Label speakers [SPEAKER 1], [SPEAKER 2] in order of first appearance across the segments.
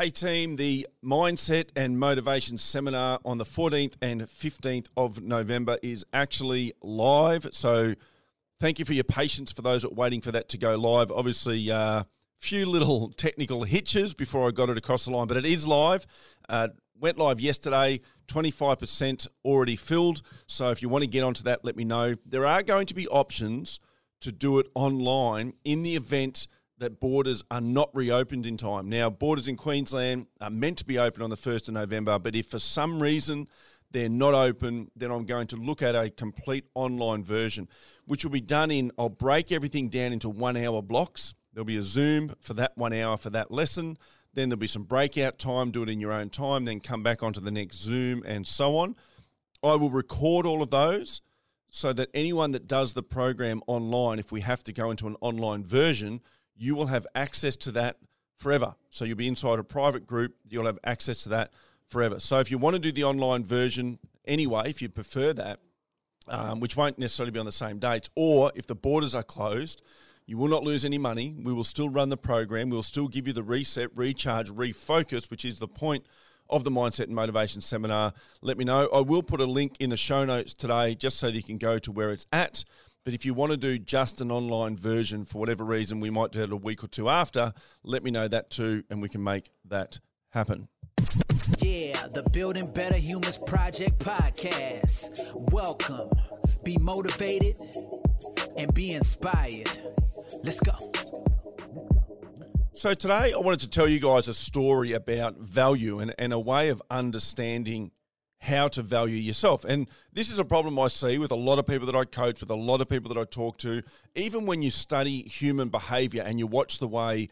[SPEAKER 1] Hey team, the Mindset and Motivation Seminar on the 14th and 15th of November is actually live. So thank you for your patience for those that are waiting for that to go live. Obviously, a uh, few little technical hitches before I got it across the line, but it is live. Uh, went live yesterday, 25% already filled. So if you want to get onto that, let me know. There are going to be options to do it online in the event – that borders are not reopened in time. Now, borders in Queensland are meant to be open on the 1st of November, but if for some reason they're not open, then I'm going to look at a complete online version, which will be done in, I'll break everything down into one hour blocks. There'll be a Zoom for that one hour for that lesson. Then there'll be some breakout time, do it in your own time, then come back onto the next Zoom and so on. I will record all of those so that anyone that does the program online, if we have to go into an online version, you will have access to that forever. So you'll be inside a private group, you'll have access to that forever. So if you want to do the online version anyway, if you prefer that, um, which won't necessarily be on the same dates, or if the borders are closed, you will not lose any money. We will still run the program. We'll still give you the reset, recharge, refocus, which is the point of the Mindset and Motivation Seminar. Let me know. I will put a link in the show notes today just so that you can go to where it's at. But if you want to do just an online version for whatever reason, we might do it a week or two after. Let me know that too, and we can make that happen.
[SPEAKER 2] Yeah, the Building Better Humans Project podcast. Welcome. Be motivated and be inspired. Let's go.
[SPEAKER 1] So, today I wanted to tell you guys a story about value and, and a way of understanding how to value yourself. And this is a problem I see with a lot of people that I coach, with a lot of people that I talk to. Even when you study human behavior and you watch the way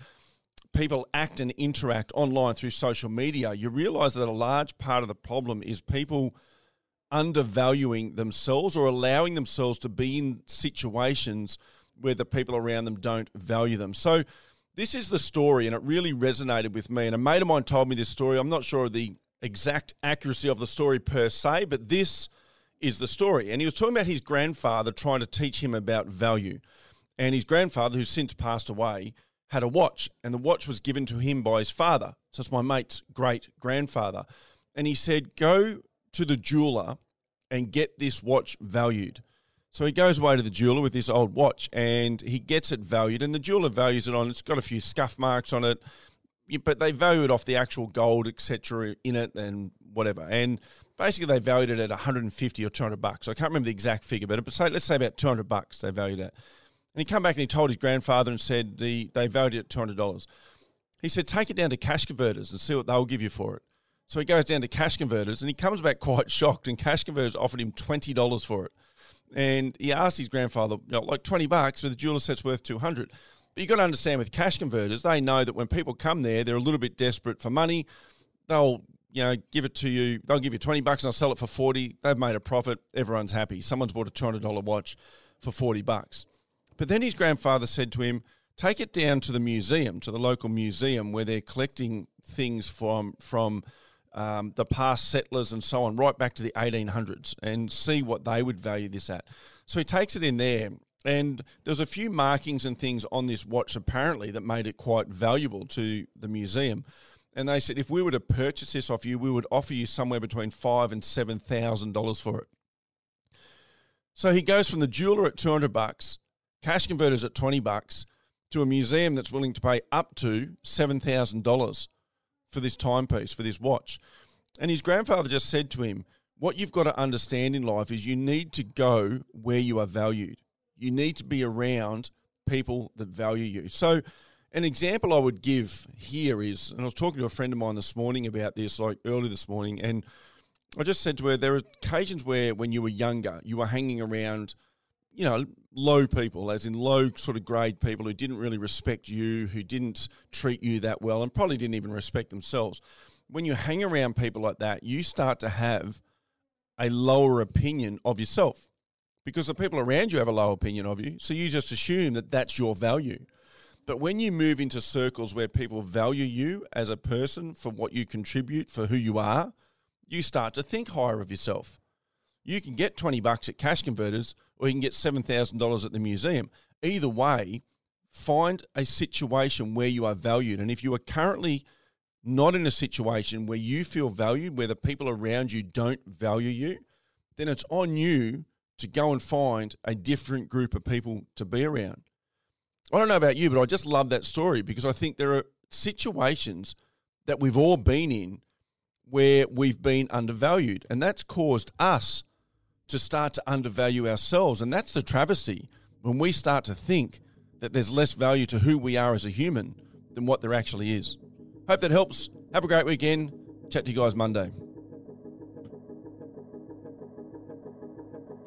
[SPEAKER 1] people act and interact online through social media, you realize that a large part of the problem is people undervaluing themselves or allowing themselves to be in situations where the people around them don't value them. So, this is the story, and it really resonated with me. And a mate of mine told me this story. I'm not sure of the exact accuracy of the story per se, but this is the story. And he was talking about his grandfather trying to teach him about value. And his grandfather, who's since passed away, had a watch, and the watch was given to him by his father. So it's my mate's great grandfather. And he said, Go to the jeweler and get this watch valued. So he goes away to the jeweler with this old watch and he gets it valued. And the jeweler values it on, it's got a few scuff marks on it but they valued off the actual gold, etc., in it and whatever. And basically, they valued it at 150 or 200 bucks. I can't remember the exact figure, but say, let's say about 200 bucks they valued it. And he come back and he told his grandfather and said the they valued it at 200 dollars. He said, take it down to cash converters and see what they'll give you for it. So he goes down to cash converters and he comes back quite shocked. And cash converters offered him twenty dollars for it. And he asked his grandfather, you know, like twenty bucks, but the jeweler it's worth two hundred. You've got to understand with cash converters, they know that when people come there, they're a little bit desperate for money. They'll, you know, give it to you. They'll give you 20 bucks and they'll sell it for 40. They've made a profit. Everyone's happy. Someone's bought a $200 watch for 40 bucks. But then his grandfather said to him, take it down to the museum, to the local museum where they're collecting things from, from um, the past settlers and so on, right back to the 1800s, and see what they would value this at. So he takes it in there, and there's a few markings and things on this watch apparently that made it quite valuable to the museum. And they said if we were to purchase this off you, we would offer you somewhere between five and seven thousand dollars for it. So he goes from the jeweler at two hundred bucks, cash converters at twenty bucks, to a museum that's willing to pay up to seven thousand dollars for this timepiece, for this watch. And his grandfather just said to him, What you've got to understand in life is you need to go where you are valued you need to be around people that value you. So, an example I would give here is, and I was talking to a friend of mine this morning about this, like early this morning, and I just said to her, there are occasions where when you were younger, you were hanging around, you know, low people, as in low sort of grade people who didn't really respect you, who didn't treat you that well, and probably didn't even respect themselves. When you hang around people like that, you start to have a lower opinion of yourself because the people around you have a low opinion of you. So you just assume that that's your value. But when you move into circles where people value you as a person for what you contribute, for who you are, you start to think higher of yourself. You can get 20 bucks at cash converters or you can get $7,000 at the museum. Either way, find a situation where you are valued. And if you are currently not in a situation where you feel valued, where the people around you don't value you, then it's on you to go and find a different group of people to be around. I don't know about you, but I just love that story because I think there are situations that we've all been in where we've been undervalued, and that's caused us to start to undervalue ourselves. And that's the travesty when we start to think that there's less value to who we are as a human than what there actually is. Hope that helps. Have a great weekend. Chat to you guys Monday.